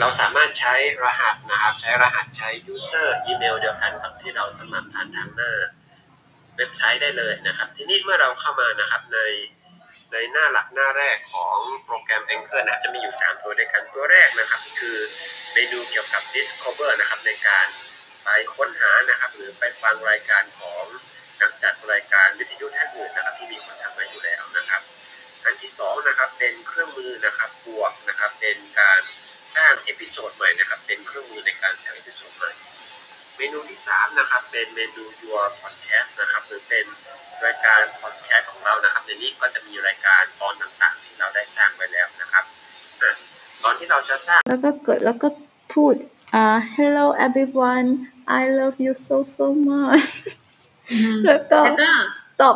เราสามารถใช้รหัสนะครับ ใช้รหัสใช้ user อีเมลเดียวกันกับที่เราสมัครผ่านทางหน้าเว็บไซต์ได้เลยนะครับ ทีนี้เมื่อเราเข้ามานะครับในในหน้าหลักหน้าแรกของโปรแกรม Anchor นะจะมีอยู่ 3 ตัวด้วยกันตัวแรกนะครับ คือเมนูเกี่ยวกับ Discover นะครับในการไปค้นหานะครับ หรือไปฟังรายการของนักจัดรายการวิทยุท่านอื่นนะครับ ที่มีคนทำไว้อยู่แล้วนะครับ อันที่2นะครับเป็นเครื่องมือนะครับบวกนะครับเป็นการ episode ใหม่นะครับ เป็นเครื่องมือในการสร้าง episode ใหม่เมนูที่3นะครับเป็นเมนู Your Podcast นะครับหรือเป็นรายการ podcast ของเรานะครับ ในนี้ก็จะมีรายการตอนต่างๆ ที่เราได้สร้างไว้แล้วนะครับอะตอนที่เราจะสร้างแล้วก็กดแล้วก็พูดอ่า hello everyone I love you so so much อืมแล้วก็แล้วก็ stop